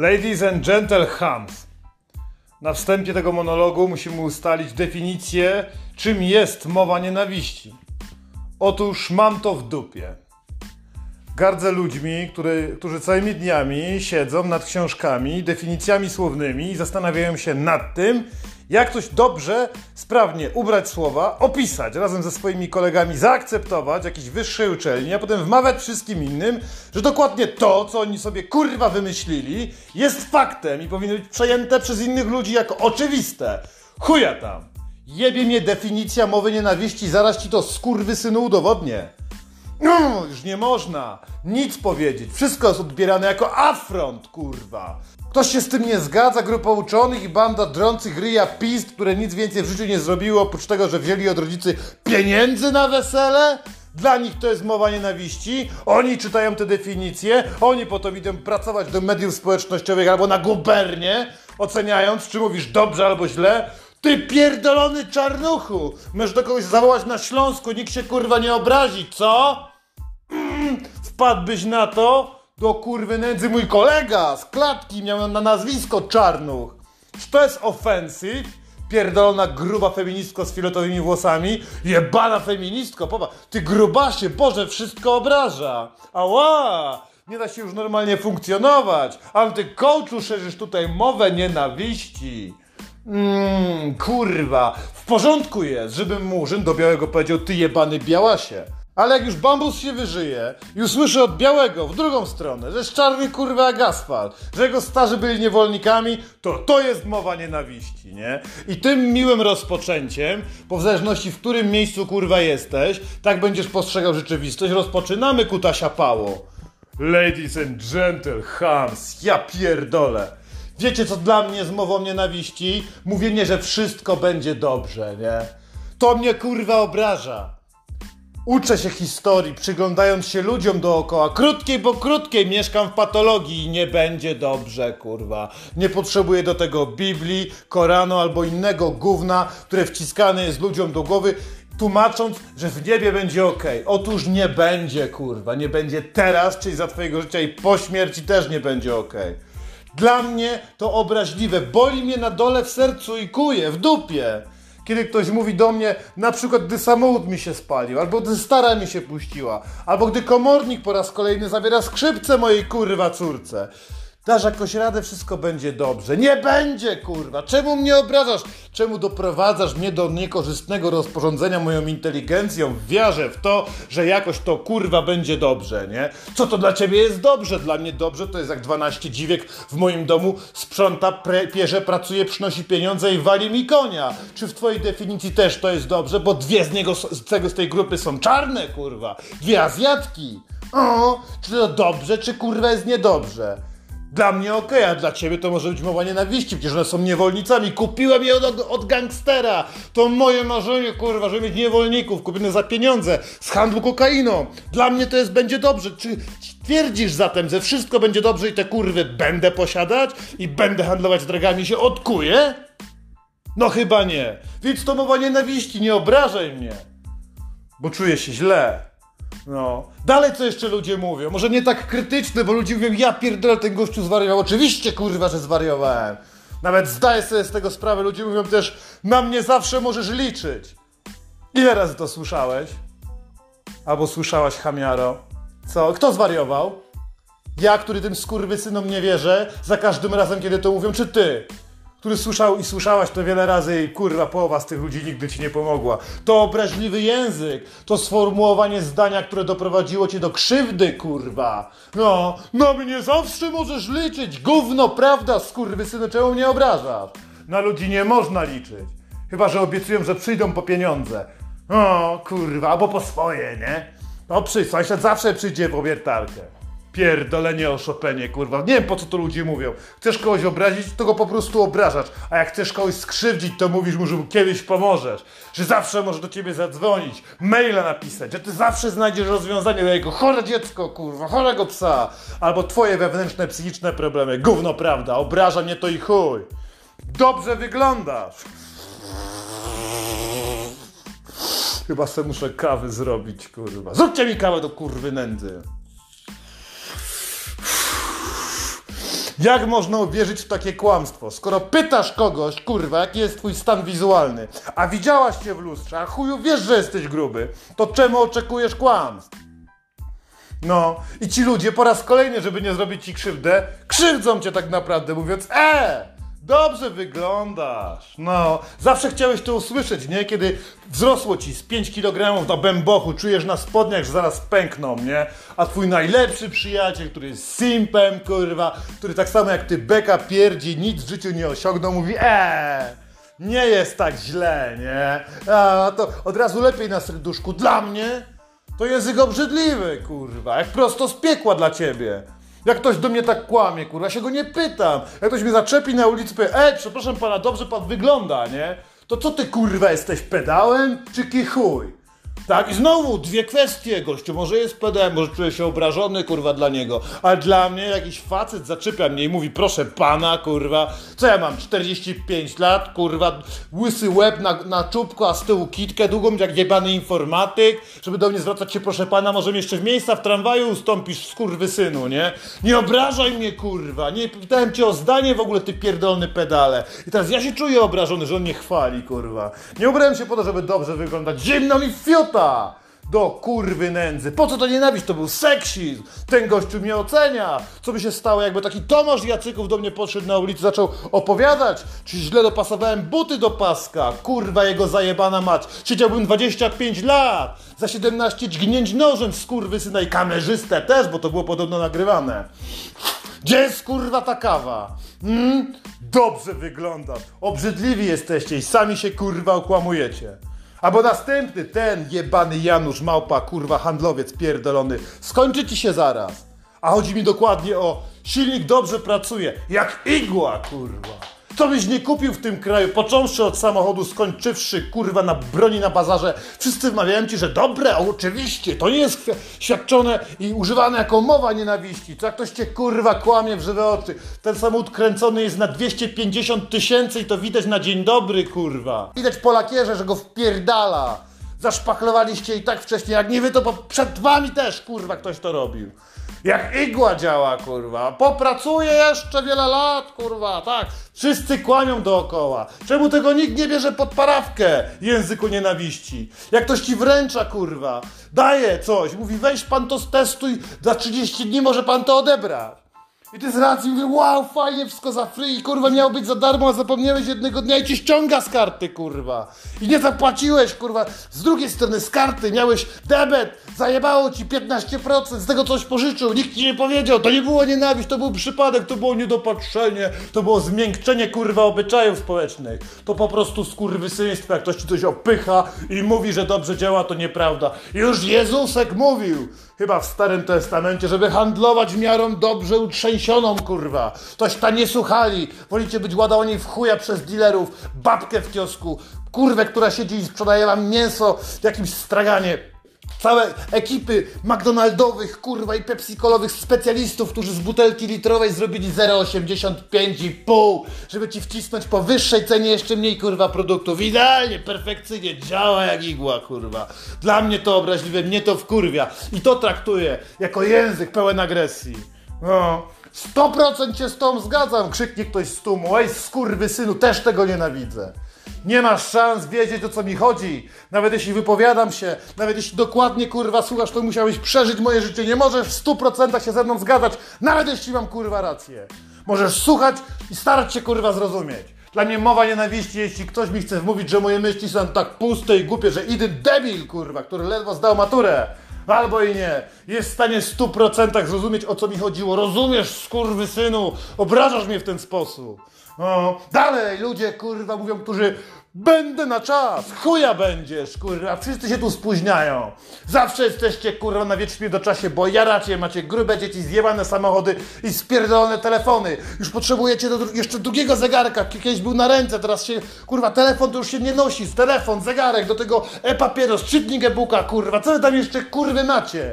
Ladies and gentlemen, na wstępie tego monologu musimy ustalić definicję, czym jest mowa nienawiści. Otóż mam to w dupie. Gardzę ludźmi, który, którzy całymi dniami siedzą nad książkami, definicjami słownymi i zastanawiają się nad tym, jak coś dobrze, sprawnie ubrać słowa, opisać razem ze swoimi kolegami, zaakceptować jakiejś wyższej uczelni, a potem wmawiać wszystkim innym, że dokładnie to, co oni sobie kurwa wymyślili, jest faktem i powinno być przejęte przez innych ludzi jako oczywiste. Chuja tam! Jebie mnie definicja mowy nienawiści, zaraz ci to synu udowodnię. No, już nie można nic powiedzieć. Wszystko jest odbierane jako afront, kurwa. Ktoś się z tym nie zgadza, grupa uczonych i banda drących ryja pist, które nic więcej w życiu nie zrobiło, oprócz tego, że wzięli od rodzicy pieniędzy na wesele? Dla nich to jest mowa nienawiści. Oni czytają te definicje, oni potem idą pracować do mediów społecznościowych albo na gubernię, oceniając, czy mówisz dobrze albo źle. Ty pierdolony czarnuchu! Możesz do kogoś zawołać na Śląsku, nikt się kurwa nie obrazi, co? Mm, wpadłbyś na to? Do kurwy nędzy mój kolega z klatki miał na nazwisko Czarnuch. Czy to jest ofensyw? Pierdolona gruba feministko z filetowymi włosami. Jebana feministko, popatrz. Ty grubasie, Boże, wszystko obraża. Ała! Nie da się już normalnie funkcjonować. Ale ty coachu szerzysz tutaj mowę nienawiści. Mmm, kurwa. W porządku jest, żebym murzyn do białego powiedział ty jebany białasie. Ale jak już bambus się wyżyje i usłyszy od białego w drugą stronę, że jest czarny kurwa asfalt, że jego starzy byli niewolnikami, to to jest mowa nienawiści, nie? I tym miłym rozpoczęciem, po w zależności w którym miejscu kurwa jesteś, tak będziesz postrzegał rzeczywistość, rozpoczynamy kutasia pało. Ladies and gentlemen, ja pierdolę. Wiecie co dla mnie jest mową nienawiści? Mówienie, że wszystko będzie dobrze, nie? To mnie kurwa obraża. Uczę się historii, przyglądając się ludziom dookoła. Krótkiej, bo krótkiej mieszkam w patologii i nie będzie dobrze, kurwa. Nie potrzebuję do tego Biblii, Koranu albo innego gówna, które wciskane jest ludziom do głowy, tłumacząc, że w niebie będzie ok. Otóż nie będzie, kurwa. Nie będzie teraz, czyli za twojego życia i po śmierci też nie będzie ok. Dla mnie to obraźliwe. Boli mnie na dole w sercu i kuje, w dupie kiedy ktoś mówi do mnie, na przykład gdy samochód mi się spalił, albo gdy stara mi się puściła, albo gdy komornik po raz kolejny zabiera skrzypce mojej kurwa córce. Dasz jakoś radę, wszystko będzie dobrze. Nie będzie, kurwa! Czemu mnie obrażasz? Czemu doprowadzasz mnie do niekorzystnego rozporządzenia moją inteligencją w wiarze w to, że jakoś to kurwa będzie dobrze, nie? Co to dla ciebie jest dobrze? Dla mnie dobrze to jest jak 12 dziwiek w moim domu sprząta, pre, pierze, pracuje, przynosi pieniądze i wali mi konia. Czy w twojej definicji też to jest dobrze? Bo dwie z niego, z tego, z tej grupy są czarne, kurwa. Dwie Azjatki. O, czy to dobrze, czy kurwa jest niedobrze? Dla mnie okay, a dla ciebie to może być mowa nienawiści, przecież one są niewolnicami. Kupiłem je od, od gangstera. To moje marzenie, kurwa, żeby mieć niewolników kupione za pieniądze z handlu kokainą. Dla mnie to jest będzie dobrze. Czy twierdzisz zatem, że wszystko będzie dobrze i te kurwy będę posiadać i będę handlować drogami się odkuję? No chyba nie. Więc to mowa nienawiści, nie obrażaj mnie. Bo czuję się źle. No. Dalej co jeszcze ludzie mówią? Może nie tak krytyczne, bo ludzie mówią, ja pierdolę, ten gościu zwariował. Oczywiście, kurwa, że zwariowałem. Nawet zdaję sobie z tego sprawę. Ludzie mówią też, na mnie zawsze możesz liczyć. Ile razy to słyszałeś? Albo słyszałaś, chamiaro? Co? Kto zwariował? Ja, który tym skurwysynom nie wierzę, za każdym razem, kiedy to mówią, czy ty? Który słyszał i słyszałaś to wiele razy i kurwa połowa z tych ludzi nigdy ci nie pomogła. To obraźliwy język, to sformułowanie zdania, które doprowadziło cię do krzywdy, kurwa. No, na mnie zawsze możesz liczyć, gówno, prawda, skurwysyny, czemu mnie obrażasz? Na ludzi nie można liczyć. Chyba, że obiecują, że przyjdą po pieniądze. O, kurwa, albo po swoje, nie? No przyjdź, sąsiad zawsze przyjdzie po wiertarkę. Pierdolenie o Chopinie, kurwa. Nie wiem po co to ludzie mówią. Chcesz kogoś obrazić, to go po prostu obrażasz. A jak chcesz kogoś skrzywdzić, to mówisz mu, że mu kiedyś pomożesz. Że zawsze może do ciebie zadzwonić, maila napisać, że ty zawsze znajdziesz rozwiązanie dla jego chore dziecko, kurwa, chorego psa. Albo twoje wewnętrzne psychiczne problemy. Gówno prawda, obraża mnie to i chuj. Dobrze wyglądasz. Chyba se muszę kawy zrobić, kurwa. Zróbcie mi kawę do kurwy nędzy. Jak można uwierzyć w takie kłamstwo? Skoro pytasz kogoś, kurwa, jaki jest twój stan wizualny, a widziałaś się w lustrze, a chuju wiesz, że jesteś gruby, to czemu oczekujesz kłamstw? No, i ci ludzie po raz kolejny, żeby nie zrobić ci krzywdę, krzywdzą cię tak naprawdę, mówiąc, e, dobrze wyglądasz. No, zawsze chciałeś to usłyszeć, nie? Kiedy wzrosło ci z 5 kg na bębochu, czujesz na spodniach, że zaraz pękną, nie? A twój najlepszy przyjaciel, który jest simpem, kurwa, który tak samo jak ty beka pierdzi, nic w życiu nie osiągnął, mówi, e, nie jest tak źle, nie? A to od razu lepiej na serduszku. Dla mnie to język obrzydliwy, kurwa. Jak prosto z piekła dla ciebie. Jak ktoś do mnie tak kłamie, kurwa, ja się go nie pytam. Jak ktoś mnie zaczepi na ulicy, powie, ej, przepraszam pana, dobrze pan wygląda, nie? To co ty, kurwa, jesteś pedałem czy kichuj? Tak, i znowu dwie kwestie, gościu, może jest pedałem, może czuję się obrażony, kurwa, dla niego, ale dla mnie jakiś facet zaczepia mnie i mówi, proszę pana, kurwa, co ja mam, 45 lat, kurwa, łysy łeb na, na czubku, a z tyłu kitkę długą, jak jebany informatyk, żeby do mnie zwracać się, proszę pana, może mi jeszcze w miejsca w tramwaju ustąpisz, synu, nie? Nie obrażaj mnie, kurwa, nie pytałem cię o zdanie w ogóle, ty pierdolny pedale. I teraz ja się czuję obrażony, że on mnie chwali, kurwa. Nie ubrałem się po to, żeby dobrze wyglądać, zimno mi Do kurwy nędzy. Po co to nienawiść? To był seksizm. Ten gościu mnie ocenia. Co by się stało, jakby taki Tomasz Jacyków do mnie podszedł na ulicy, zaczął opowiadać, czy źle dopasowałem buty do paska. Kurwa, jego zajebana mać. Siedziałbym 25 lat. Za 17 dźgnięć nożem z kurwy syna i kamerzystę też, bo to było podobno nagrywane. Gdzie jest kurwa ta kawa? Mm? Dobrze wygląda. Obrzydliwi jesteście i sami się kurwa okłamujecie. Albo następny, ten jebany Janusz Małpa, kurwa, handlowiec pierdolony. Skończy ci się zaraz. A chodzi mi dokładnie o silnik dobrze pracuje, jak igła, kurwa. Co byś nie kupił w tym kraju, począwszy od samochodu, skończywszy, kurwa, na broni na bazarze, wszyscy wmawiają ci, że dobre, oczywiście, to nie jest świadczone i używane jako mowa nienawiści. Co jak ktoś cię, kurwa, kłamie w żywe oczy. Ten samochód kręcony jest na 250 tysięcy i to widać na dzień dobry, kurwa. Widać po lakierze, że go wpierdala. Zaszpachlowaliście i tak wcześniej, jak nie wy, to przed wami też, kurwa, ktoś to robił. Jak igła działa, kurwa. Popracuje jeszcze wiele lat, kurwa, tak. Wszyscy kłamią dookoła. Czemu tego nikt nie bierze pod parawkę języku nienawiści? Jak ktoś ci wręcza, kurwa, daje coś, mówi weź pan to stestuj, za 30 dni może pan to odebrać. I ty z racji mówisz, wow, fajnie, wszystko za free, kurwa, miało być za darmo, a zapomniałeś jednego dnia i ci ściąga z karty, kurwa. I nie zapłaciłeś, kurwa. Z drugiej strony z karty miałeś debet, zajebało ci 15%, z tego coś pożyczył, nikt ci nie powiedział, to nie było nienawiść, to był przypadek, to było niedopatrzenie, to było zmiękczenie, kurwa, obyczajów społecznych. To po prostu skurwysyństwo, jak ktoś ci coś opycha i mówi, że dobrze działa, to nieprawda. Już Jezusek mówił, chyba w Starym Testamencie, żeby handlować miarą dobrze utrzęsioną, kurwa. Toś ta nie słuchali. Wolicie być ładowani w chuja przez dealerów, babkę w kiosku, kurwę, która siedzi i sprzedaje wam mięso w jakimś straganie. Całe ekipy McDonaldowych, kurwa i Pepsi-Colowych specjalistów, którzy z butelki litrowej zrobili 0,85,5, żeby ci wcisnąć po wyższej cenie jeszcze mniej, kurwa, produktów. Idealnie, perfekcyjnie, działa jak igła, kurwa. Dla mnie to obraźliwe, mnie to wkurwia. I to traktuję jako język pełen agresji. No. 100% cię z tą zgadzam, krzyknie ktoś z tłumu. Ej, synu, też tego nienawidzę. Nie masz szans wiedzieć o co mi chodzi. Nawet jeśli wypowiadam się, nawet jeśli dokładnie kurwa słuchasz, to musiałeś przeżyć moje życie. Nie możesz w 100% się ze mną zgadzać, nawet jeśli mam kurwa rację. Możesz słuchać i starać się kurwa zrozumieć. Dla mnie mowa nienawiści, jeśli ktoś mi chce wmówić, że moje myśli są tak puste i głupie, że idy debil kurwa, który ledwo zdał maturę. Albo i nie. Jest w stanie w 100% zrozumieć o co mi chodziło. Rozumiesz, skurwy synu, obrażasz mnie w ten sposób. O, dalej ludzie, kurwa, mówią, którzy Będę na czas, chuja będziesz, kurwa, wszyscy się tu spóźniają. Zawsze jesteście, kurwa, na wiecznie do czasie, bo ja raczej macie grube dzieci, zjebane samochody i spierdolone telefony. Już potrzebujecie do, jeszcze drugiego zegarka, kiedyś był na ręce, teraz się, kurwa, telefon to już się nie nosi, telefon, zegarek, do tego e-papieros, czytnik e-booka, kurwa, co wy tam jeszcze, kurwy, macie?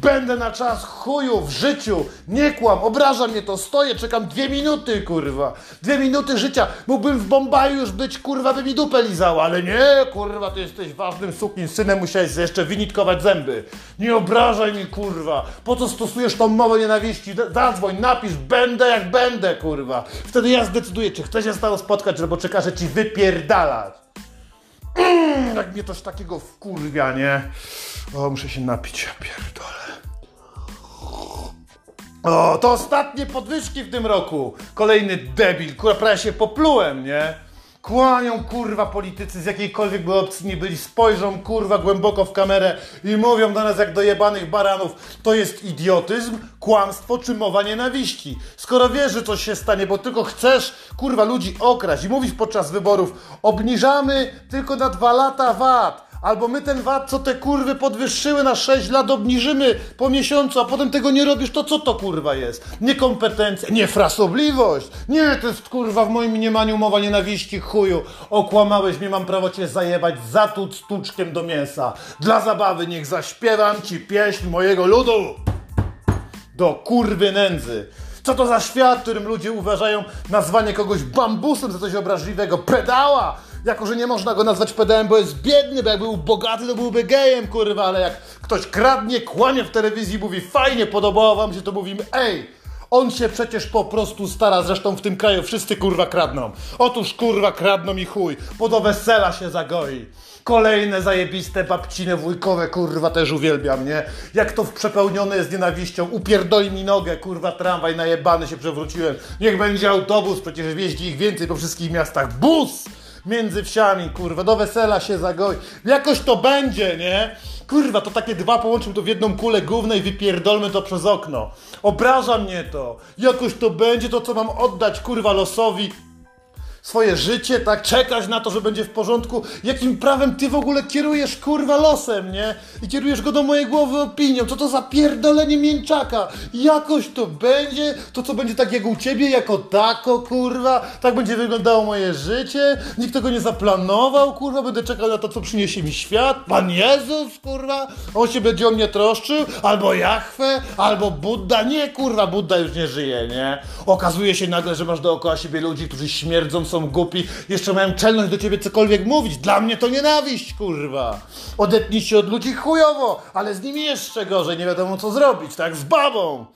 Będę na czas chuju w życiu. Nie kłam, obraża mnie to. Stoję, czekam dwie minuty, kurwa. Dwie minuty życia. Mógłbym w Bombaju już być, kurwa, by mi dupę ale nie, kurwa, ty jesteś ważnym sukin synem, musiałeś jeszcze wynitkować zęby. Nie obrażaj mi, kurwa. Po co stosujesz tą mowę nienawiści? Zadzwoń, napisz, będę jak będę, kurwa. Wtedy ja zdecyduję, czy chcę się z spotkać, albo czy każę ci wypierdalać. Mm, jak mnie coś takiego wkurwia, nie? O, muszę się napić, ja pierdolę. O, to ostatnie podwyżki w tym roku. Kolejny debil, kurwa, prawie się poplułem, nie? Kłanią, kurwa, politycy z jakiejkolwiek by opcji nie byli, spojrzą, kurwa, głęboko w kamerę i mówią do nas jak do jebanych baranów, to jest idiotyzm, kłamstwo czy mowa nienawiści. Skoro wiesz, że coś się stanie, bo tylko chcesz, kurwa, ludzi okraść i mówisz podczas wyborów, obniżamy tylko na dwa lata VAT, Albo my ten VAT, co te kurwy podwyższyły na 6 lat, obniżymy po miesiącu, a potem tego nie robisz, to co to kurwa jest? Niekompetencja, niefrasobliwość. Nie, to jest kurwa w moim mniemaniu mowa nienawiści, chuju. Okłamałeś mnie, mam prawo cię zajebać, zatłuc tuczkiem do mięsa. Dla zabawy niech zaśpiewam ci pieśń mojego ludu. Do kurwy nędzy. Co to za świat, w którym ludzie uważają nazwanie kogoś bambusem za coś obraźliwego? Pedała! Jako, że nie można go nazwać pedałem, bo jest biedny, bo jak był bogaty, to byłby gejem, kurwa, ale jak ktoś kradnie, kłamie w telewizji, mówi fajnie, podobało wam się, to mówimy ej, on się przecież po prostu stara, zresztą w tym kraju wszyscy kurwa kradną. Otóż kurwa kradną i chuj, po do wesela się zagoi. Kolejne zajebiste babcine wujkowe, kurwa, też uwielbiam, nie? Jak to przepełnione jest nienawiścią. Upierdoli mi nogę, kurwa, tramwaj najebany się przewróciłem. Niech będzie autobus, przecież jeździ ich więcej po wszystkich miastach. Bus! Między wsiami, kurwa, do wesela się zagoi. Jakoś to będzie, nie? Kurwa, to takie dwa połączymy to w jedną kulę głównej i wypierdolmy to przez okno. Obraża mnie to. Jakoś to będzie to, co mam oddać, kurwa, losowi swoje życie, tak? Czekać na to, że będzie w porządku. Jakim prawem ty w ogóle kierujesz kurwa losem, nie? I kierujesz go do mojej głowy opinią. Co to za pierdolenie mięczaka? Jakoś to będzie? To co będzie tak jak u ciebie, jako tako, kurwa? Tak będzie wyglądało moje życie? Nikt tego nie zaplanował, kurwa? Będę czekał na to, co przyniesie mi świat? Pan Jezus, kurwa? On się będzie o mnie troszczył? Albo Jachwę? Albo Budda? Nie, kurwa, Budda już nie żyje, nie? Okazuje się nagle, że masz dookoła siebie ludzi, którzy śmierdzą, są głupi, jeszcze mają czelność do ciebie cokolwiek mówić. Dla mnie to nienawiść, kurwa. Odetnij się od ludzi chujowo, ale z nimi jeszcze gorzej, nie wiadomo co zrobić, tak? Z babą.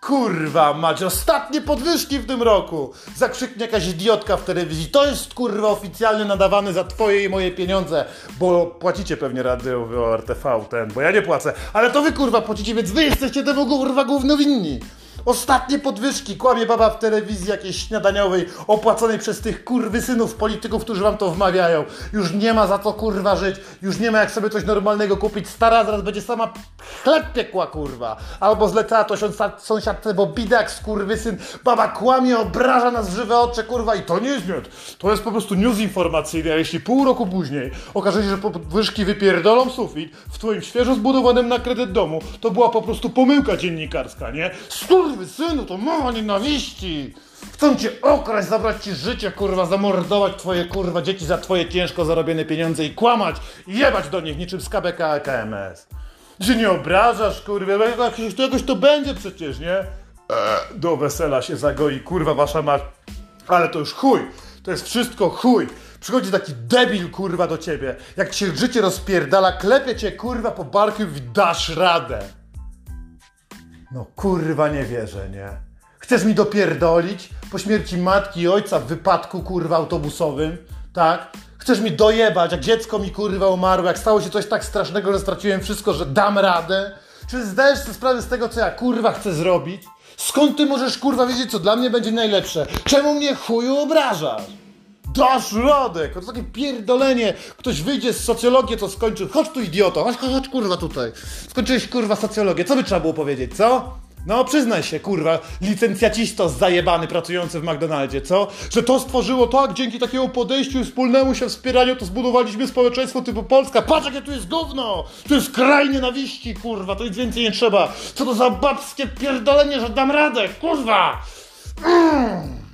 Kurwa, macie ostatnie podwyżki w tym roku. Zakrzyknie jakaś idiotka w telewizji. To jest kurwa oficjalnie nadawany za twoje i moje pieniądze, bo płacicie pewnie radio RTV ten, bo ja nie płacę. Ale to wy kurwa płacicie, więc wy jesteście temu kurwa główno winni. Ostatnie podwyżki, kłamie baba w telewizji jakiejś śniadaniowej, opłaconej przez tych kurwy synów polityków, którzy wam to wmawiają. Już nie ma za co kurwa żyć, już nie ma jak sobie coś normalnego kupić. Stara zaraz będzie sama chleb piekła kurwa. Albo zlecała to sąsiad- sąsiadce, bo bidak skurwysyn, baba kłamie, obraża nas w żywe oczy kurwa i to nie jest miód. To jest po prostu news informacyjny, a jeśli pół roku później okaże się, że podwyżki wypierdolą sufit w twoim świeżo zbudowanym na kredyt domu, to była po prostu pomyłka dziennikarska, nie? Skurwy synu, to mowa nienawiści! Chcą cię okraść, zabrać ci życie, kurwa, zamordować twoje kurwa dzieci za twoje ciężko zarobione pieniądze i kłamać jebać do nich niczym z KBK KMS. Że nie obrażasz, kurwa, jakoś to, jakoś to będzie przecież, nie? Eee, do wesela się zagoi, kurwa, wasza mać. Ale to już chuj, to jest wszystko chuj. Przychodzi taki debil, kurwa, do ciebie. Jak ci życie rozpierdala, klepie cię, kurwa, po barku i dasz radę. No kurwa nie wierzę, nie? Chcesz mi dopierdolić po śmierci matki i ojca w wypadku kurwa autobusowym, tak? Chcesz mi dojebać, jak dziecko mi kurwa umarło, jak stało się coś tak strasznego, że straciłem wszystko, że dam radę? Czy zdajesz sobie sprawę z tego, co ja kurwa chcę zrobić? Skąd ty możesz kurwa wiedzieć, co dla mnie będzie najlepsze? Czemu mnie chuju obrażasz? Dasz radę! To takie pierdolenie. Ktoś wyjdzie z socjologii, to skończył. Chodź tu, idioto. Chodź, chodź, chodź, kurwa, tutaj. Skończyłeś, kurwa, socjologię. Co by trzeba było powiedzieć, co? No, przyznaj się, kurwa, licencjacisto zajebany pracujący w McDonaldzie, co? Że to stworzyło tak, dzięki takiemu podejściu wspólnemu się wspieraniu, to zbudowaliśmy społeczeństwo typu Polska. Patrz, jakie tu jest gówno! Tu jest kraj nienawiści, kurwa, to nic więcej nie trzeba. Co to za babskie pierdolenie, że dam radę, kurwa! Mm.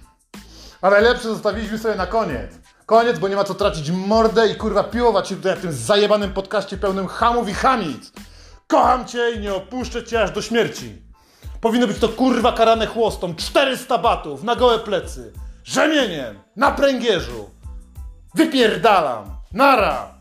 A najlepsze zostawiliśmy sobie na koniec. Koniec, bo nie ma co tracić mordę i kurwa piłować się tutaj w tym zajebanym podcaście pełnym hamów i hamic. Kocham cię i nie opuszczę cię aż do śmierci. Powinno być to kurwa karane chłostą, 400 batów na gołe plecy, rzemieniem, na pręgierzu. Wypierdalam, nara!